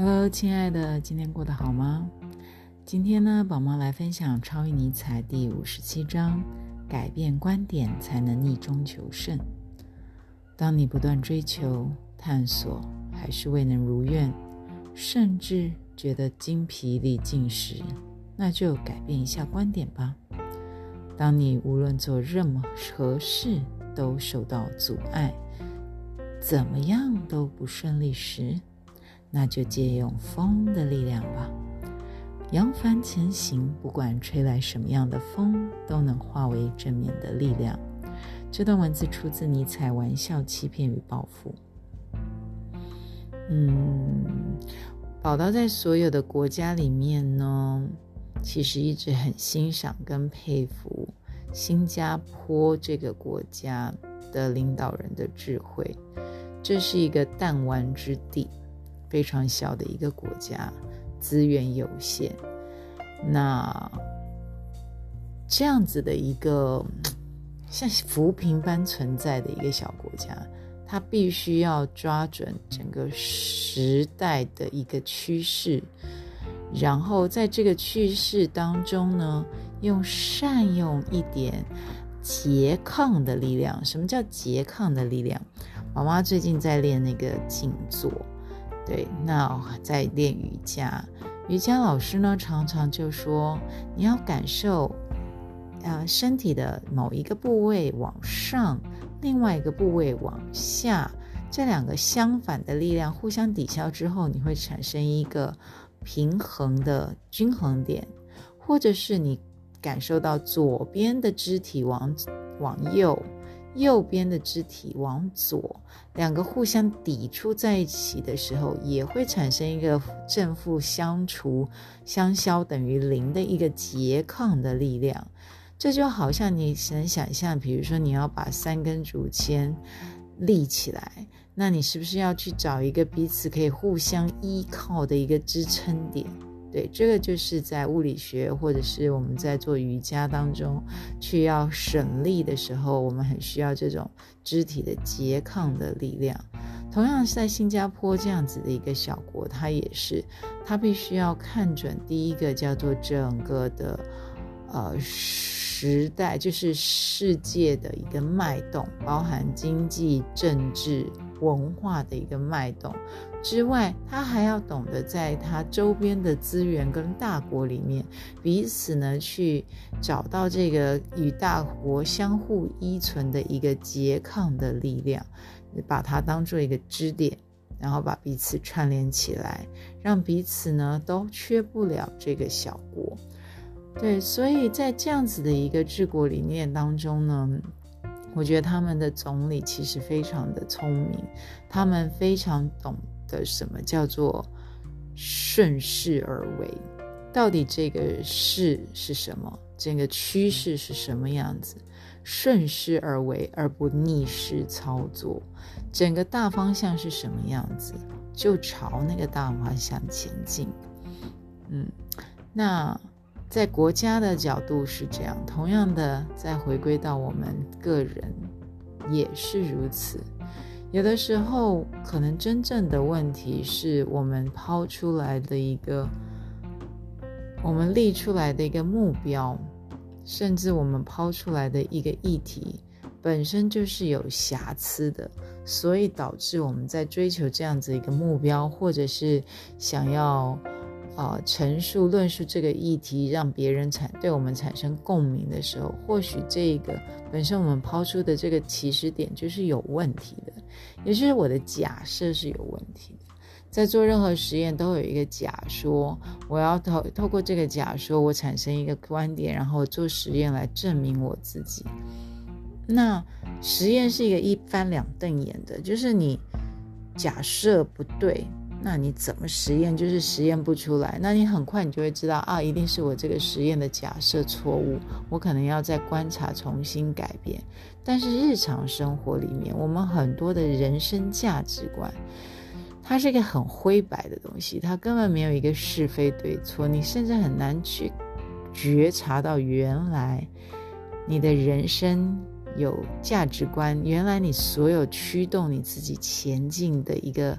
Hello，亲爱的，今天过得好吗？今天呢，宝妈来分享《超越尼采》第五十七章：改变观点才能逆中求胜。当你不断追求、探索，还是未能如愿，甚至觉得精疲力尽时，那就改变一下观点吧。当你无论做任何事都受到阻碍，怎么样都不顺利时，那就借用风的力量吧，扬帆前行。不管吹来什么样的风，都能化为正面的力量。这段文字出自尼采《玩笑、欺骗与报复》。嗯，宝刀在所有的国家里面呢。其实一直很欣赏跟佩服新加坡这个国家的领导人的智慧。这是一个弹丸之地，非常小的一个国家，资源有限。那这样子的一个像浮萍般存在的一个小国家，它必须要抓准整个时代的一个趋势。然后在这个趋势当中呢，用善用一点拮抗的力量。什么叫拮抗的力量？妈妈最近在练那个静坐，对，那在练瑜伽。瑜伽老师呢，常常就说，你要感受，呃，身体的某一个部位往上，另外一个部位往下，这两个相反的力量互相抵消之后，你会产生一个。平衡的均衡点，或者是你感受到左边的肢体往往右，右边的肢体往左，两个互相抵触在一起的时候，也会产生一个正负相除、相消等于零的一个拮抗的力量。这就好像你能想象，比如说你要把三根竹签立起来。那你是不是要去找一个彼此可以互相依靠的一个支撑点？对，这个就是在物理学或者是我们在做瑜伽当中去要省力的时候，我们很需要这种肢体的拮抗的力量。同样是在新加坡这样子的一个小国，它也是，它必须要看准第一个叫做整个的呃时代，就是世界的一个脉动，包含经济、政治。文化的一个脉动之外，他还要懂得在他周边的资源跟大国里面彼此呢去找到这个与大国相互依存的一个拮抗的力量，把它当做一个支点，然后把彼此串联起来，让彼此呢都缺不了这个小国。对，所以在这样子的一个治国理念当中呢。我觉得他们的总理其实非常的聪明，他们非常懂得什么叫做顺势而为。到底这个势是什么？整个趋势是什么样子？顺势而为而不逆势操作，整个大方向是什么样子，就朝那个大方向前进。嗯，那。在国家的角度是这样，同样的，再回归到我们个人也是如此。有的时候，可能真正的问题是我们抛出来的一个，我们立出来的一个目标，甚至我们抛出来的一个议题，本身就是有瑕疵的，所以导致我们在追求这样子一个目标，或者是想要。啊，陈述论述这个议题，让别人产对我们产生共鸣的时候，或许这个本身我们抛出的这个起始点就是有问题的，也就是我的假设是有问题的。在做任何实验都有一个假说，我要透透过这个假说，我产生一个观点，然后做实验来证明我自己。那实验是一个一翻两瞪眼的，就是你假设不对。那你怎么实验就是实验不出来？那你很快你就会知道啊，一定是我这个实验的假设错误，我可能要再观察重新改变。但是日常生活里面，我们很多的人生价值观，它是一个很灰白的东西，它根本没有一个是非对错，你甚至很难去觉察到原来你的人生有价值观，原来你所有驱动你自己前进的一个。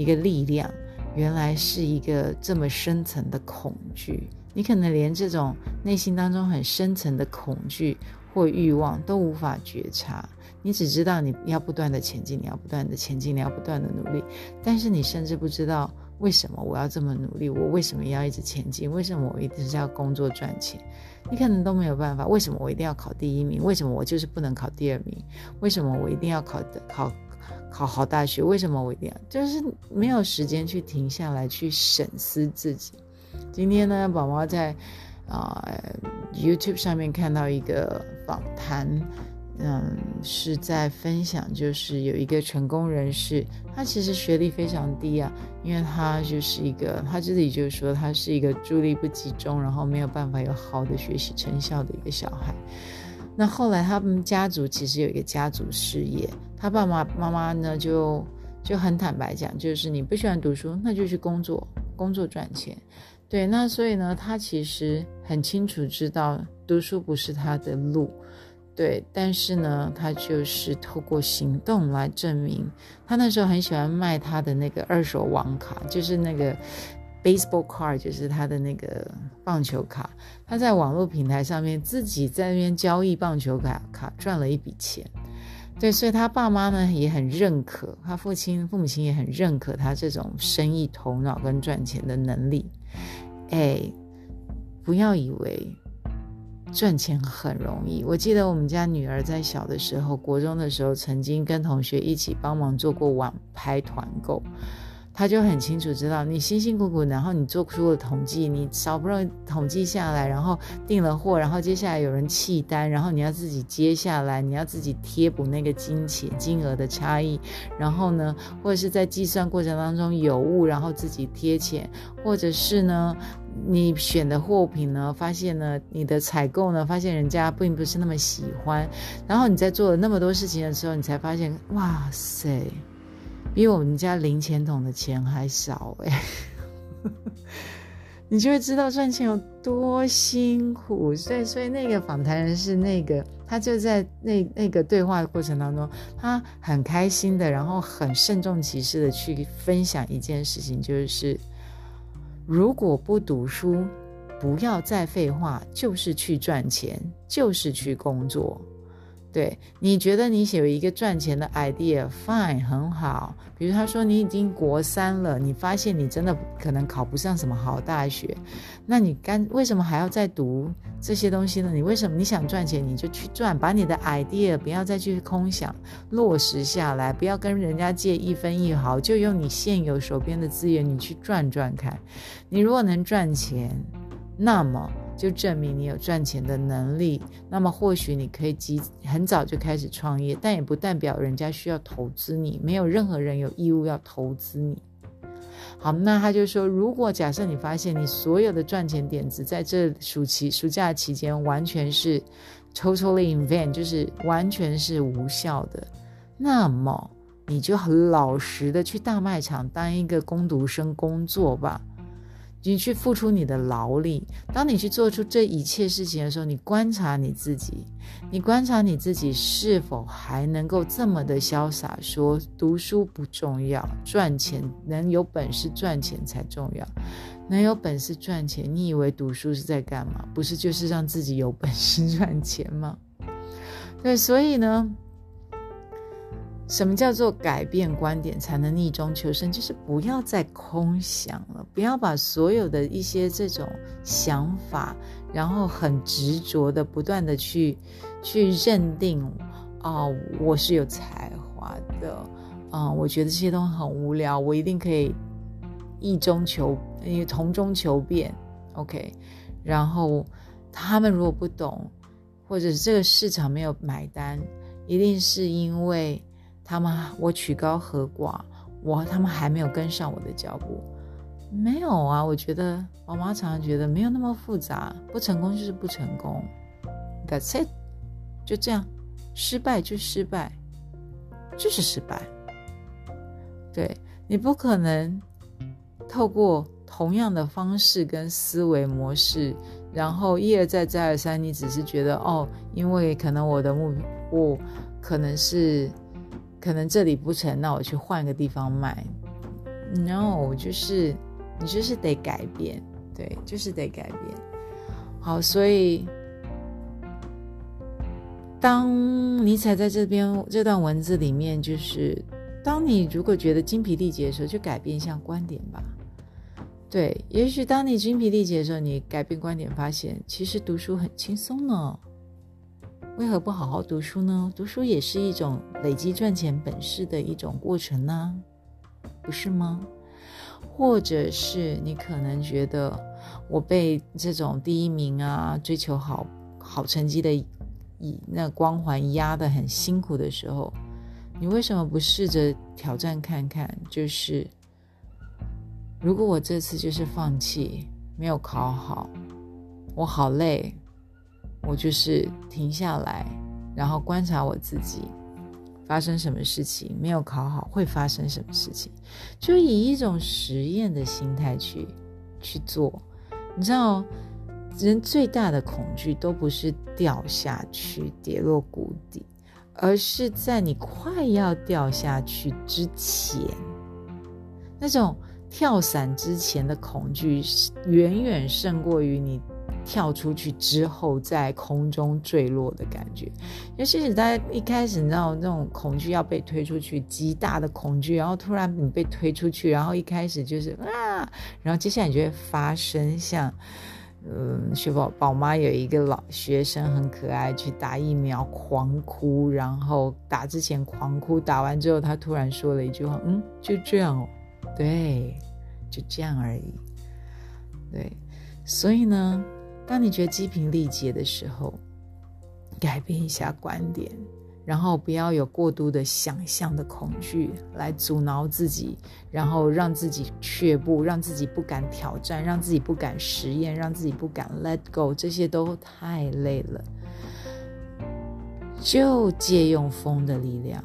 一个力量，原来是一个这么深层的恐惧。你可能连这种内心当中很深层的恐惧或欲望都无法觉察，你只知道你要不断的前进，你要不断的前进，你要不断的努力，但是你甚至不知道为什么我要这么努力，我为什么要一直前进，为什么我一直是要工作赚钱，你可能都没有办法。为什么我一定要考第一名？为什么我就是不能考第二名？为什么我一定要考考考好大学？为什么我一定要就是没有时间去停下来去审视自己？今天呢，宝宝在啊 YouTube 上面看到一个访谈，嗯，是在分享，就是有一个成功人士，他其实学历非常低啊，因为他就是一个，他自己就说他是一个注意力不集中，然后没有办法有好的学习成效的一个小孩。那后来他们家族其实有一个家族事业，他爸爸妈妈呢就就很坦白讲，就是你不喜欢读书，那就去工作，工作赚钱。对，那所以呢，他其实很清楚知道读书不是他的路，对，但是呢，他就是透过行动来证明。他那时候很喜欢卖他的那个二手网卡，就是那个 baseball card，就是他的那个棒球卡。他在网络平台上面自己在那边交易棒球卡，卡赚了一笔钱。对，所以他爸妈呢也很认可，他父亲、父母亲也很认可他这种生意头脑跟赚钱的能力。哎，不要以为赚钱很容易。我记得我们家女儿在小的时候，国中的时候，曾经跟同学一起帮忙做过网拍团购。他就很清楚知道，你辛辛苦苦，然后你做出了统计，你少不容易统计下来，然后订了货，然后接下来有人弃单，然后你要自己接下来，你要自己贴补那个金钱金额的差异，然后呢，或者是在计算过程当中有误，然后自己贴钱，或者是呢，你选的货品呢，发现呢，你的采购呢，发现人家并不是那么喜欢，然后你在做了那么多事情的时候，你才发现，哇塞！比我们家零钱筒的钱还少哎，你就会知道赚钱有多辛苦。所以，所以那个访谈人是那个，他就在那那个对话的过程当中，他很开心的，然后很慎重其事的去分享一件事情，就是如果不读书，不要再废话，就是去赚钱，就是去工作。对，你觉得你有一个赚钱的 idea，fine，很好。比如他说你已经国三了，你发现你真的可能考不上什么好大学，那你干为什么还要再读这些东西呢？你为什么你想赚钱，你就去赚，把你的 idea 不要再去空想，落实下来，不要跟人家借一分一毫，就用你现有手边的资源，你去赚赚看。你如果能赚钱，那么。就证明你有赚钱的能力，那么或许你可以及很早就开始创业，但也不代表人家需要投资你，没有任何人有义务要投资你。好，那他就说，如果假设你发现你所有的赚钱点子在这暑期暑假期间完全是 totally in vain，就是完全是无效的，那么你就很老实的去大卖场当一个工读生工作吧。你去付出你的劳力，当你去做出这一切事情的时候，你观察你自己，你观察你自己是否还能够这么的潇洒，说读书不重要，赚钱能有本事赚钱才重要，能有本事赚钱，你以为读书是在干嘛？不是就是让自己有本事赚钱吗？对，所以呢。什么叫做改变观点才能逆中求生？就是不要再空想了，不要把所有的一些这种想法，然后很执着的不断的去去认定，哦，我是有才华的，嗯，我觉得这些东西很无聊，我一定可以异中求，因同中求变，OK。然后他们如果不懂，或者是这个市场没有买单，一定是因为。他们我曲高和寡，我他们还没有跟上我的脚步，没有啊？我觉得我妈常常觉得没有那么复杂，不成功就是不成功，That's it，就这样，失败就失败，就是失败。对你不可能透过同样的方式跟思维模式，然后一而再再而三，你只是觉得哦，因为可能我的目我可能是。可能这里不成，那我去换个地方卖。No，就是你就是得改变，对，就是得改变。好，所以当尼采在这边这段文字里面，就是当你如果觉得精疲力竭的时候，就改变一下观点吧。对，也许当你精疲力竭的时候，你改变观点，发现其实读书很轻松呢。为何不好好读书呢？读书也是一种累积赚钱本事的一种过程呢，不是吗？或者是你可能觉得我被这种第一名啊、追求好好成绩的以那光环压得很辛苦的时候，你为什么不试着挑战看看？就是。如果我这次就是放弃，没有考好，我好累，我就是停下来，然后观察我自己发生什么事情，没有考好会发生什么事情，就以一种实验的心态去去做。你知道，人最大的恐惧都不是掉下去、跌落谷底，而是在你快要掉下去之前，那种。跳伞之前的恐惧远远胜过于你跳出去之后在空中坠落的感觉。尤其是大家一开始，你知道那种恐惧要被推出去，极大的恐惧，然后突然你被推出去，然后一开始就是啊，然后接下来你就会发生像，嗯，雪宝宝妈有一个老学生很可爱，去打疫苗狂哭，然后打之前狂哭，打完之后他突然说了一句话，嗯，就这样哦。对，就这样而已。对，所以呢，当你觉得精疲力竭的时候，改变一下观点，然后不要有过度的想象的恐惧来阻挠自己，然后让自己却步，让自己不敢挑战，让自己不敢实验，让自己不敢 let go，这些都太累了。就借用风的力量，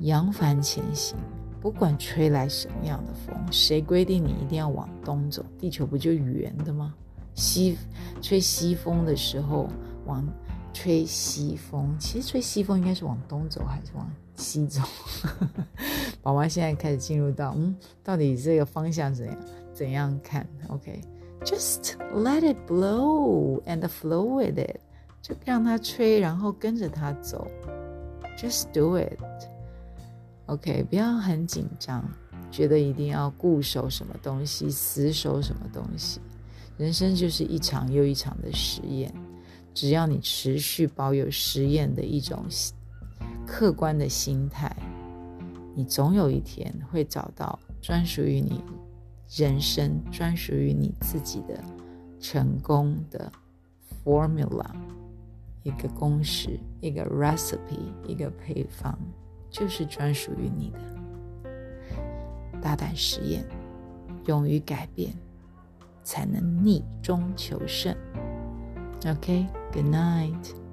扬帆前行。不管吹来什么样的风，谁规定你一定要往东走？地球不就圆的吗？西吹西风的时候，往吹西风。其实吹西风应该是往东走还是往西走？宝妈现在开始进入到嗯，到底这个方向怎样？怎样看？OK，just let it blow and flow with it，就让它吹，然后跟着它走。Just do it。OK，不要很紧张，觉得一定要固守什么东西，死守什么东西。人生就是一场又一场的实验，只要你持续保有实验的一种客观的心态，你总有一天会找到专属于你人生、专属于你自己的成功的 formula，一个公式，一个 recipe，一个配方。就是专属于你的。大胆实验，勇于改变，才能逆中求胜。OK，Good night。